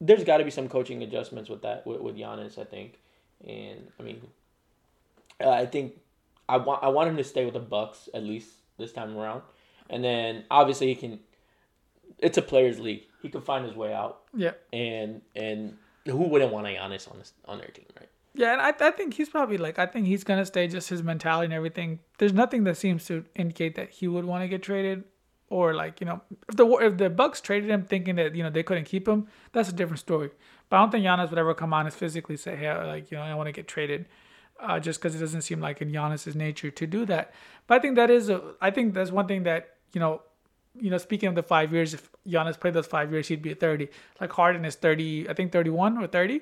there's got to be some coaching adjustments with that with, with Giannis. I think, and I mean, uh, I think I want I want him to stay with the Bucks at least this time around, and then obviously he can. It's a players' league. He can find his way out, Yeah. and and who wouldn't want a Giannis on this on their team, right? Yeah, and I, I think he's probably like I think he's gonna stay just his mentality and everything. There's nothing that seems to indicate that he would want to get traded, or like you know if the if the Bucks traded him thinking that you know they couldn't keep him, that's a different story. But I don't think Giannis would ever come on and physically say, hey, like you know I want to get traded, uh, just because it doesn't seem like in Giannis's nature to do that. But I think that is a I think that's one thing that you know you know, speaking of the five years, if Giannis played those five years, he'd be at 30. Like Harden is 30, I think 31 or 30.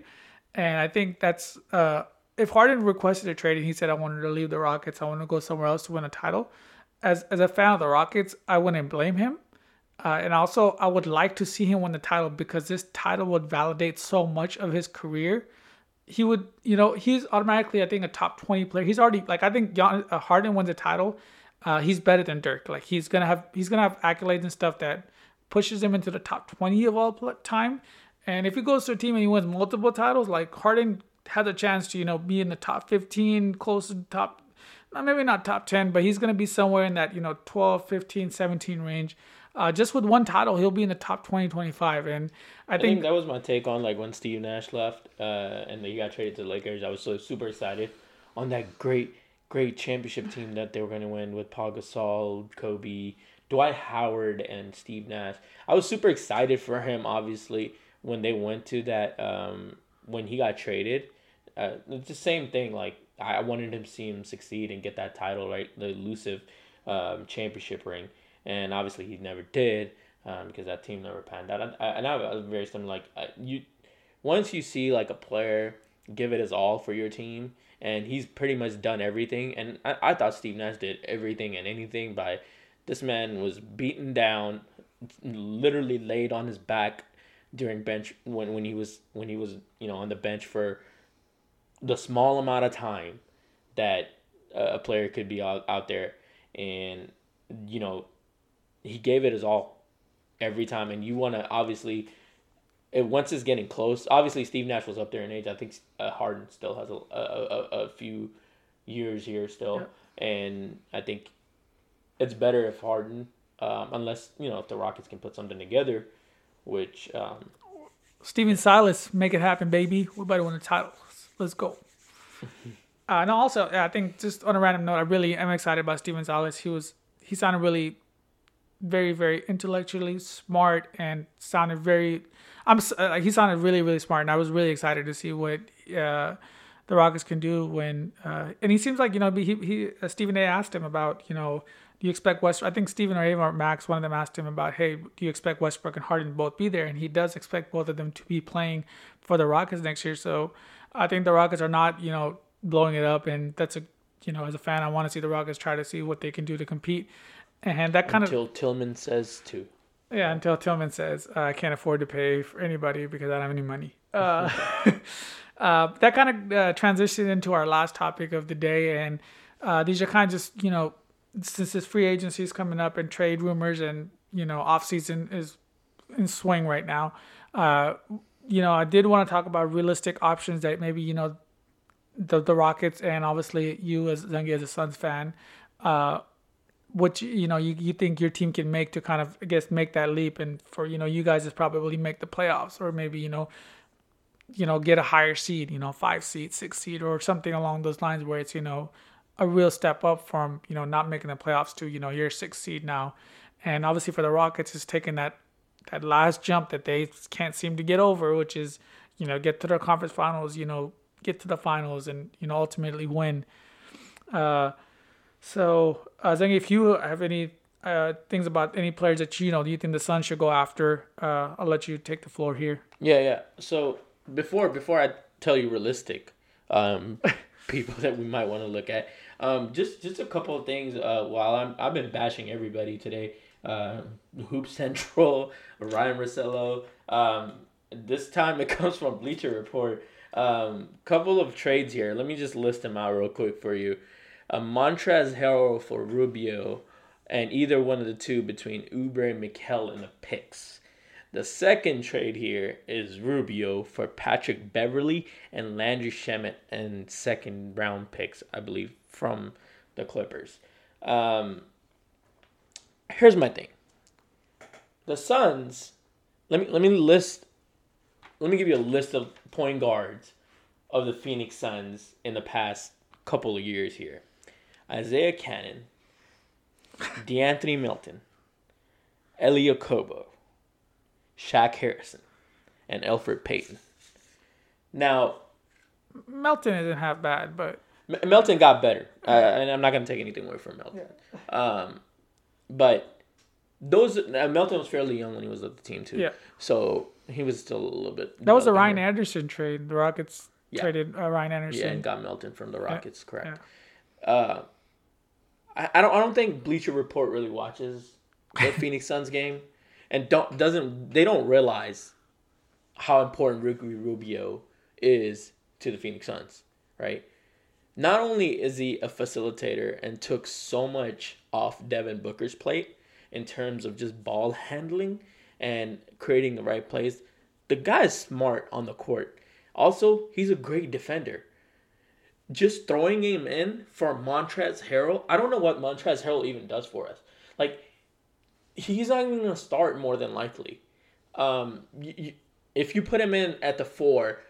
And I think that's, uh, if Harden requested a trade and he said, I wanted to leave the Rockets, I want to go somewhere else to win a title, as, as a fan of the Rockets, I wouldn't blame him. Uh, and also, I would like to see him win the title because this title would validate so much of his career. He would, you know, he's automatically, I think, a top 20 player. He's already, like, I think Gian, uh, Harden wins a title uh, he's better than Dirk. Like he's gonna have he's gonna have accolades and stuff that pushes him into the top twenty of all time. And if he goes to a team and he wins multiple titles, like Harden has a chance to you know be in the top fifteen, close to the top, maybe not top ten, but he's gonna be somewhere in that you know 12, 15, 17 range. Uh, just with one title, he'll be in the top 20, 25. And I, I think, think that was my take on like when Steve Nash left uh, and he got traded to the Lakers. I was so super excited on that great, great championship team that they were going to win with Paul Gasol, Kobe, Dwight Howard, and Steve Nash. I was super excited for him, obviously, when they went to that, um, when he got traded. Uh, it's the same thing. Like, I wanted him to see him succeed and get that title, right? The elusive um, championship ring. And obviously, he never did um, because that team never panned out. And I was very similar. Like, uh, you, once you see like a player give it his all for your team, and he's pretty much done everything. And I, I thought Steve Nash did everything and anything by this man was beaten down, literally laid on his back during bench when, when he was when he was you know on the bench for the small amount of time that a player could be out, out there and you know he gave it his all every time and you want to obviously it once it's getting close. Obviously, Steve Nash was up there in age. I think uh, Harden still has a, a, a, a few years here still, yeah. and I think it's better if Harden, um, unless you know if the Rockets can put something together, which. Um, Stephen Silas, make it happen, baby. We better win the title. Let's go. uh, and also, I think just on a random note, I really am excited about Stephen Silas. He was he sounded really very very intellectually smart and sounded very I'm uh, he sounded really really smart, and I was really excited to see what uh, the Rockets can do when. Uh, and he seems like you know he he uh, Stephen A. asked him about you know do you expect West? I think Stephen or Ava or Max, one of them asked him about hey do you expect Westbrook and Harden to both be there, and he does expect both of them to be playing for the Rockets next year. So I think the Rockets are not you know blowing it up, and that's a you know as a fan I want to see the Rockets try to see what they can do to compete. And that kind Until of until Tilman says to. Yeah, until Tilman says uh, I can't afford to pay for anybody because I don't have any money. Uh, uh, that kind of uh, transitioned into our last topic of the day, and uh, these are kind of just you know since this free agency is coming up and trade rumors and you know off season is in swing right now. Uh, you know, I did want to talk about realistic options that maybe you know the the Rockets and obviously you as Zengi as a Suns fan what you, you know you, you think your team can make to kind of I guess make that leap and for you know you guys is probably make the playoffs or maybe you know you know get a higher seed you know five seed six seed or something along those lines where it's you know a real step up from you know not making the playoffs to you know you're six seed now and obviously for the Rockets it's taking that that last jump that they can't seem to get over which is you know get to the conference finals you know get to the finals and you know ultimately win uh so, uh, if you have any uh, things about any players that you know do you think the Suns should go after, uh, I'll let you take the floor here. Yeah, yeah. So before before I tell you realistic, um, people that we might want to look at. Um, just just a couple of things. Uh, while I'm I've been bashing everybody today. Uh, Hoop Central, Ryan Russillo. Um, this time it comes from Bleacher Report. Um, couple of trades here. Let me just list them out real quick for you. A Montrezl Harrell for Rubio, and either one of the two between Oubre and Mikal in the picks. The second trade here is Rubio for Patrick Beverley and Landry Shamet and second round picks, I believe, from the Clippers. Um, here's my thing. The Suns, let me let me list let me give you a list of point guards of the Phoenix Suns in the past couple of years here. Isaiah Canaan, De'Anthony Melton, Elie Okobo, Shaq Harrison, and Elfrid Payton. Now, Melton isn't half bad, but M- Melton got better, uh, and I'm not gonna take anything away from Melton. Um, but those uh, Melton was fairly young when he was with the team too. Yeah. So he was still a little bit. that was a Ryan there. Anderson trade. The Rockets Yeah. traded uh, Ryan Yeah, Anderson. and got Melton from the Rockets. Correct. Uh, I, I don't. I don't think Bleacher Report really watches the Phoenix Suns game, and don't doesn't they don't realize how important Ricky Rubio is to the Phoenix Suns, right? Not only is he a facilitator and took so much off Devin Booker's plate in terms of just ball handling and creating the right plays, the guy is smart on the court. Also, he's a great defender just throwing him in for Montrezl Harrell, I don't know what Montrezl Harrell even does for us. Like, he's not even gonna start more than likely. Um, you, you, if you put him in at the four,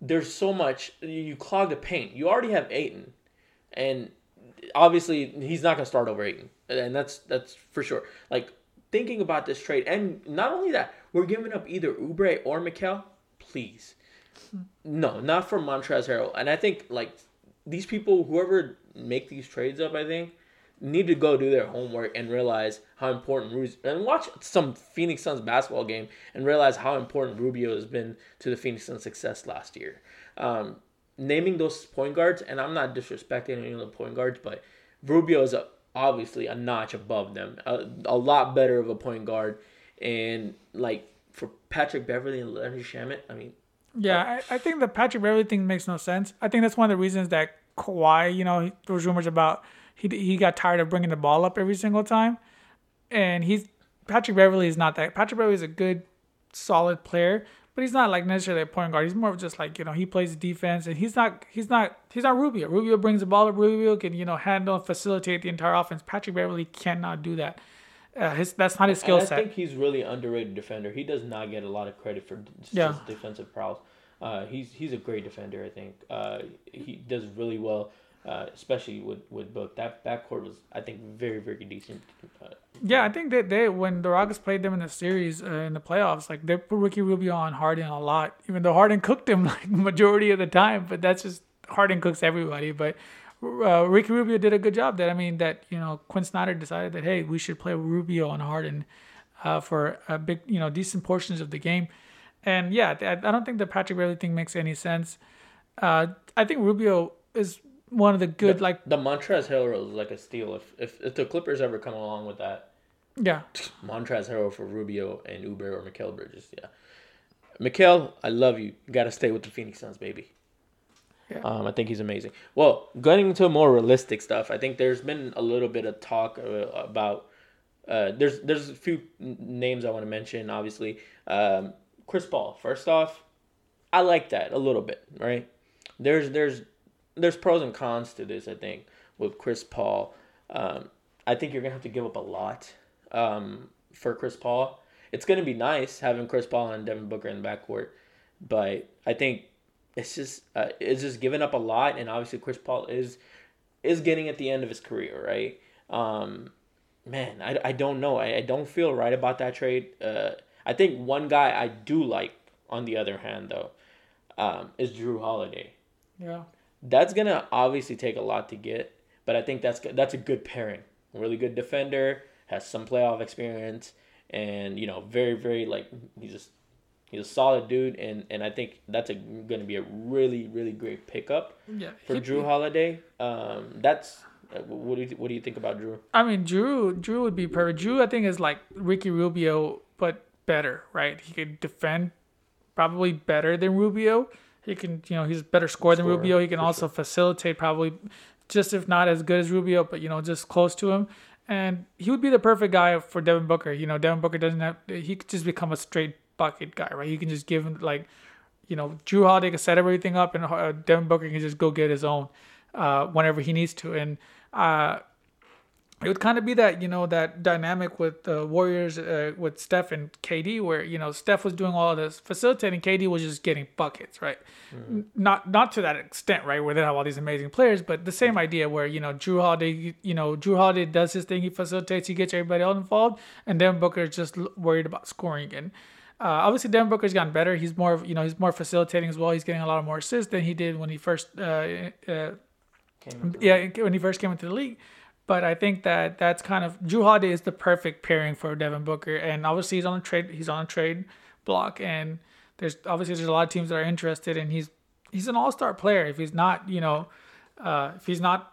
there's so much you clog the paint. You already have Ayton, and obviously he's not gonna start over Ayton, and that's that's for sure. Like thinking about this trade, and not only that, we're giving up either Oubre or Mikal. Please, no, not for Montrezl Harrell. And I think like these people, whoever make these trades up, I think need to go do their homework and realize how important Rubio and watch some Phoenix Suns basketball game and realize how important Rubio has been to the Phoenix Suns' success last year. Um, naming those point guards, and I'm not disrespecting any of the point guards, but Rubio is a, obviously a notch above them, a, a lot better of a point guard, and like for Patrick Beverley and Leonard Shamet, I mean, Yeah, I, I think the Patrick Beverley thing makes no sense. I think that's one of the reasons that Kawhi, you know, there was rumors about he he got tired of bringing the ball up every single time, and he's Patrick Beverley is not that. Patrick Beverley is a good, solid player, but he's not like necessarily a point guard. He's more of just like you know he plays defense, and he's not he's not he's not Rubio. Rubio brings the ball up. Rubio can you know handle and facilitate the entire offense. Patrick Beverley cannot do that. Uh, his that's not his skill set. I think he's really underrated defender. He does not get a lot of credit for just Yeah. his defensive prowess. Uh, he's he's a great defender. I think uh, he does really well, uh, especially with with Book. That backcourt was I think very very decent. Uh, Yeah, I think that they when the Rockets played them in the series uh, in the playoffs, like they put Ricky Rubio on Harden a lot, even though Harden cooked him like majority of the time. But that's just Harden cooks everybody. But uh, Ricky Rubio did a good job. That I mean, that you know Quin Snyder decided that hey, we should play Rubio on Harden uh, for a big you know decent portions of the game. And yeah, I don't think the Patrick Beverley thing makes any sense. Uh, I think Rubio is one of the good like the Montrezl Harrell is like a steal. If, if if the Clippers ever come along with that, yeah Montrezl Harrell for Rubio and Oubre or Mikal Bridges, yeah. Mikal, I love you. You got to stay with the Phoenix Suns, baby. Yeah. Um, I think he's amazing. Well, getting into more realistic stuff, I think there's been a little bit of talk uh, about. Uh, there's there's a few names I want to mention. Obviously, um, Chris Paul. First off, I like that a little bit. Right? There's there's there's pros and cons to this. I think with Chris Paul, um, I think you're gonna have to give up a lot um, for Chris Paul. It's gonna be nice having Chris Paul and Devin Booker in the backcourt, but I think it's just uh, it's just giving up a lot, and obviously Chris Paul is is getting at the end of his career, right? Um, man, I, I don't know. I, I don't feel right about that trade. Uh, I think one guy I do like, on the other hand, though, um, is Jrue Holiday. yeah. That's gonna obviously take a lot to get, but I think that's that's a good pairing. Really good defender, has some playoff experience, and you know, very very like he's just He's a solid dude, and, and I think that's a, going to be a really really great pickup Yeah. for Jrue Holiday. Um, that's uh, what do you what do you think about Jrue? I mean, Jrue. Jrue would be perfect. Jrue, I think, is like Ricky Rubio, but better, right? He could defend probably better than Rubio. He can, you know, he's a better scorer than Rubio. He can also facilitate probably just if not as good as Rubio, but you know, just close to him. And he would be the perfect guy for Devin Booker. You know, Devin Booker doesn't have. He could just become a straight bucket guy, right? He can just give him like, you know, Jrue Holiday can set everything up, and uh, Devin Booker can just go get his own uh, whenever he needs to. And uh, it would kind of be that you know that dynamic with the Warriors uh, with Steph and KD, where you know Steph was doing all of this facilitating, KD was just getting buckets, right? N- Not not to that extent, right, where they have all these amazing players, but the same idea where you know Jrue Holiday, you know Jrue Holiday does his thing, he facilitates, he gets everybody else involved, and Devin Booker is just worried about scoring and. Uh, obviously, Devin Booker's gotten better. He's more, you know, he's more facilitating as well. He's getting a lot more assists than he did when he first uh, uh, yeah, when he first came into the league. But I think that that's kind of Jrue Holiday is the perfect pairing for Devin Booker, and obviously he's on a trade. He's on a trade block, and there's obviously there's a lot of teams that are interested, and he's he's an all star player. If he's not, you know, uh, if he's not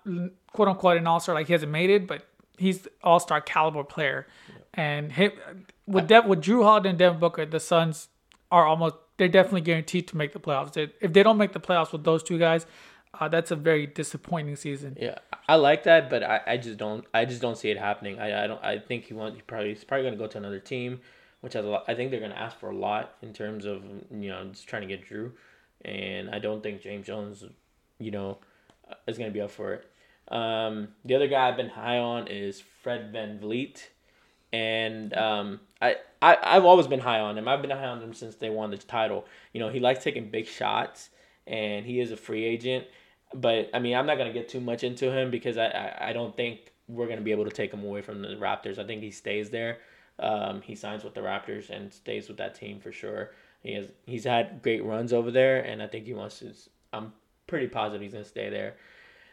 quote unquote an all star, like he hasn't made it, but he's all star caliber player. And him, with Dev, with Jrue Holiday and Devin Booker, the Suns are almost they're definitely guaranteed to make the playoffs. They- If they don't make the playoffs with those two guys, uh, that's a very disappointing season. Yeah, I like that, but I, I just don't I just don't see it happening. I, I don't I think he wants he probably he's probably gonna go to another team, which has a lot. I think they're gonna ask for a lot in terms of you know just trying to get Jrue, and I don't think James Jones, you know, is gonna be up for it. Um, the other guy I've been high on is Fred VanVleet, and um, I, I I've always been high on him. I've been high on him since they won the title. You know, he likes taking big shots, and he is a free agent. But I mean, I'm not gonna get too much into him because I, I, I don't think we're gonna be able to take him away from the Raptors. I think he stays there. Um, he signs with the Raptors and stays with that team for sure. He has he's had great runs over there, and I think he wants to. I'm pretty positive he's gonna stay there.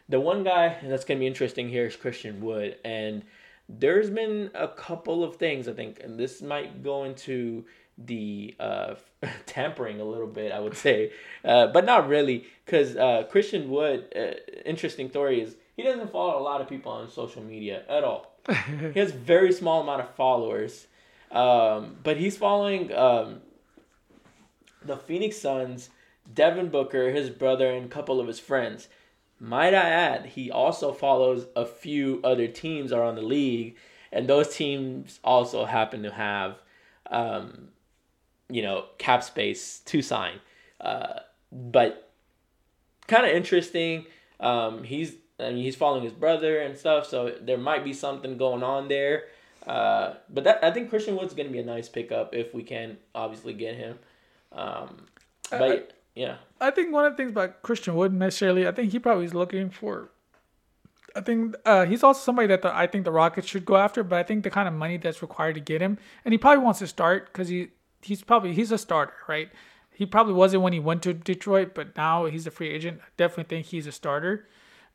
The one guy that's gonna be interesting here is Christian Wood, and there's been a couple of things I think, and this might go into the uh, tampering a little bit, I would say, uh, but not really, because uh, Christian Wood, uh, interesting story is he doesn't follow a lot of people on social media at all. he has very small amount of followers, um, but he's following um, the Phoenix Suns, Devin Booker, his brother, and a couple of his friends. Might I add, he also follows a few other teams around the league, and those teams also happen to have, um, you know, cap space to sign. Uh, but kind of interesting. Um, he's I mean he's following his brother and stuff, so there might be something going on there. Uh, but that I think Christian Wood's gonna be a nice pickup if we can obviously get him. Um, but yeah, I think one of the things about Christian Wood necessarily, I think he probably is looking for. I think uh, he's also somebody that the, I think the Rockets should go after, but I think the kind of money that's required to get him, and he probably wants to start because he he's probably he's a starter, right? He probably wasn't when he went to Detroit, but now he's a free agent. I definitely think he's a starter.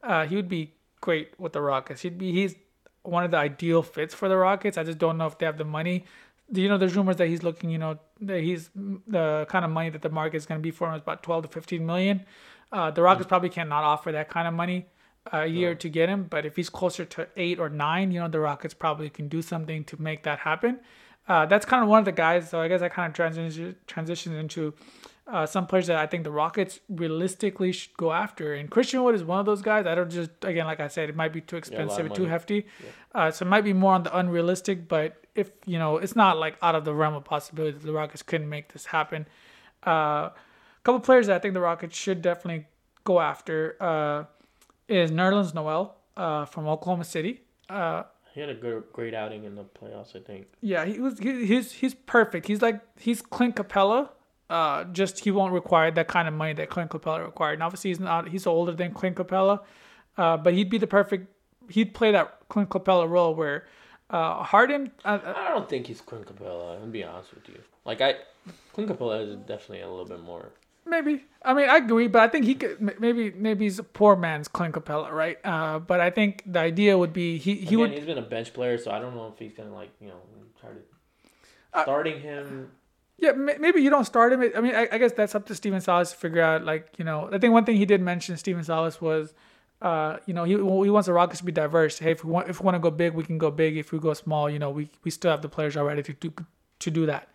Uh, he would be great with the Rockets. He'd be he's one of the ideal fits for the Rockets. I just don't know if they have the money. You know, there's rumors that he's looking. You know, that he's the kind of money that the market is going to be for him is about 12 to 15 million. Uh, the Rockets probably cannot offer that kind of money a year to get him, but if he's closer to eight or nine, you know, the Rockets probably can do something to make that happen. Uh, that's kind of one of the guys. So I guess I kind of transition transitioned into uh, some players that I think the Rockets realistically should go after. And Christian Wood is one of those guys. I don't just again, like I said, it might be too expensive, or too hefty. Uh, so it might be more on the unrealistic. But if you know, it's not like out of the realm of possibility that the Rockets couldn't make this happen. Uh, a couple players that I think the Rockets should definitely go after uh, is Nerlens Noel uh, from Oklahoma City. Uh, he had a good great outing in the playoffs. I think. yeah, he was. He, he's he's perfect. He's like he's Clint Capela. Uh, just he won't require that kind of money that Clint Capela required. And obviously he's not. He's older than Clint Capela, uh, but he'd be the perfect. He'd play that Clint Capela role where uh, Harden. Uh, uh, I don't think he's Clint Capela. I'm be honest with you. Like I, Clint Capela is definitely a little bit more. Maybe. I mean, I agree, but I think he could. Maybe maybe he's a poor man's Clint Capela, right? Uh, but I think the idea would be he he Again, would. he's been a bench player, so I don't know if he's gonna like you know try to Uh, starting him. Yeah, maybe you don't start him. I mean, I, I, guess that's up to Stephen Silas to figure out. Like, you know, I think one thing he did mention, Stephen Silas, was, uh, you know, he he wants the Rockets to be diverse. Hey, if we want if we want to go big, we can go big. If we go small, you know, we we still have the players already to do to do that.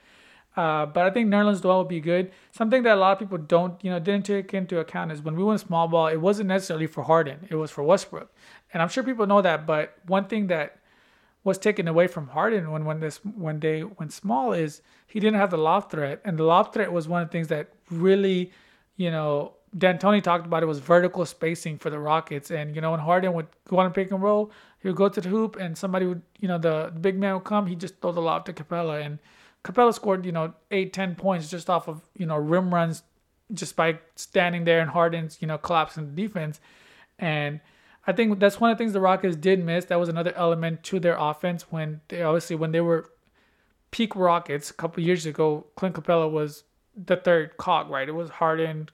Uh, but I think Nerlens Noel would be good. Something that a lot of people don't, you know, didn't take into account is when we went small ball, it wasn't necessarily for Harden. It was for Westbrook, and I'm sure people know that. But one thing that was taken away from Harden when when this when they went small is he didn't have the lob threat, and the lob threat was one of the things that really, you know, D'Antoni talked about it was vertical spacing for the Rockets, and you know when Harden would go on a pick and roll, he would go to the hoop, and somebody would, you know, the, big man would come, he just throw the lob to Capela, and Capela scored, you know, eight, ten points just off of you know rim runs, just by standing there and Harden's, you know, collapsing the defense, and I think that's one of the things the Rockets did miss. That was another element to their offense when they obviously when they were peak Rockets a couple years ago. Clint Capela was the third cog, right? It was Harden,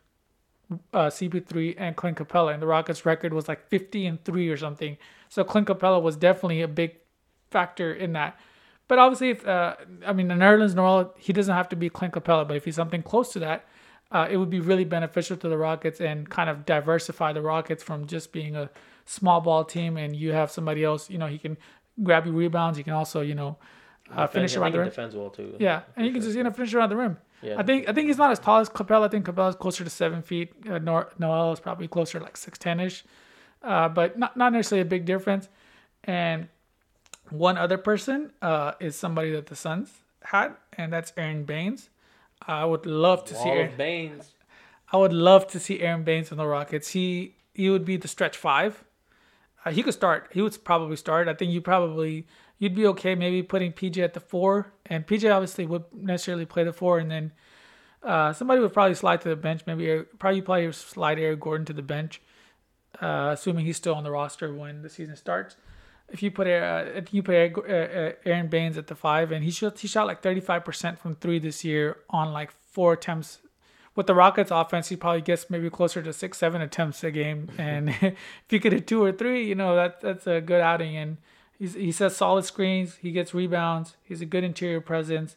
uh, CP3, and Clint Capela, and the Rockets' record was like 50 and three or something. So Clint Capela was definitely a big factor in that. But obviously, if uh, I mean, Nerlens Noel, he doesn't have to be Clint Capela, but if he's something close to that, uh, it would be really beneficial to the Rockets and kind of diversify the Rockets from just being a small ball team and you have somebody else, you know, he can grab you rebounds. He can also, you know, uh, finish around the rim. Defends well too. Yeah, and you can just you know finish around the rim. Yeah. I think I think he's not as tall as Capela. I think Capela is closer to seven feet. Uh, Noel is probably closer to like six ten ish, uh, but not not necessarily a big difference. And one other person uh, is somebody that the Suns had, and that's Aron Baynes. I would love to Wall see Aron Baynes. I would love to see Aron Baynes in the Rockets. He he would be the stretch five. Uh, he could start. He would probably start. I think you probably you'd be okay maybe putting PJ at the four, and PJ obviously would necessarily play the four, and then uh, somebody would probably slide to the bench. Maybe probably probably slide Eric Gordon to the bench, uh, assuming he's still on the roster when the season starts. If you put uh, if you put uh, uh, Aron Baynes at the five, and he shot he shot like thirty five percent from three this year on like four attempts with the Rockets offense, he probably gets maybe closer to six, seven attempts a game. And if you get a two or three, you know that that's a good outing. And he's, he sets solid screens. He gets rebounds. He's a good interior presence,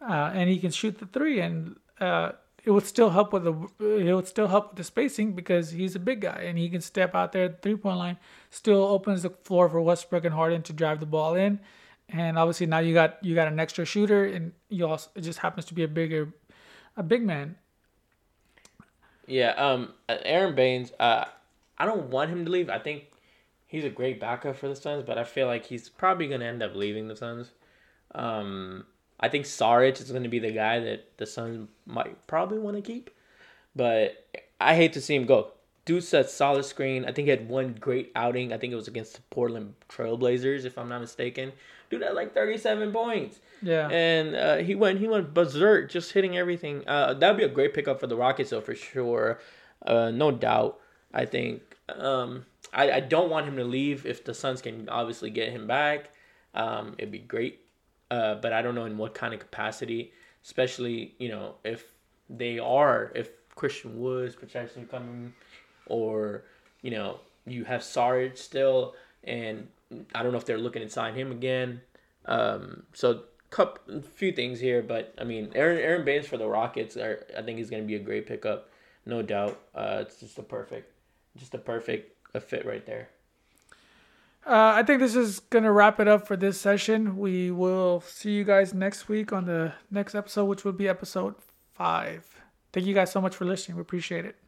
uh, and he can shoot the three. And uh, it would still help with the it would still help with the spacing because he's a big guy and he can step out there at the three point line. Still opens the floor for Westbrook and Harden to drive the ball in. And obviously now you got you got an extra shooter, and you also it just happens to be a bigger, a big man. Yeah, um, Aron Baynes. Uh, I don't want him to leave. I think he's a great backup for the Suns, but I feel like he's probably gonna end up leaving the Suns. Um, I think Saric is gonna be the guy that the Suns might probably want to keep, but I hate to see him go. Dude set solid screen. I think he had one great outing. I think it was against the Portland Trailblazers, if I'm not mistaken. Dude had like 37 points. Yeah. And uh, he went he went berserk, just hitting everything. Uh, that'd be a great pickup for the Rockets, though, for sure. Uh, no doubt. I think. Um, I, I don't want him to leave if the Suns can obviously get him back. Um, it'd be great. Uh, but I don't know in what kind of capacity, especially you know if they are if Christian Woods potentially coming, or you know you have Sarge still, and I don't know if they're looking to sign him again. Um, so couple few things here, but I mean, Aaron Aron Baynes for the Rockets, are, I think he's going to be a great pickup, no doubt. Uh, it's just a perfect, just a perfect a fit right there. Uh, I think this is gonna wrap it up for this session. We will see you guys next week on the next episode, which will be episode five. Thank you guys so much for listening. We appreciate it.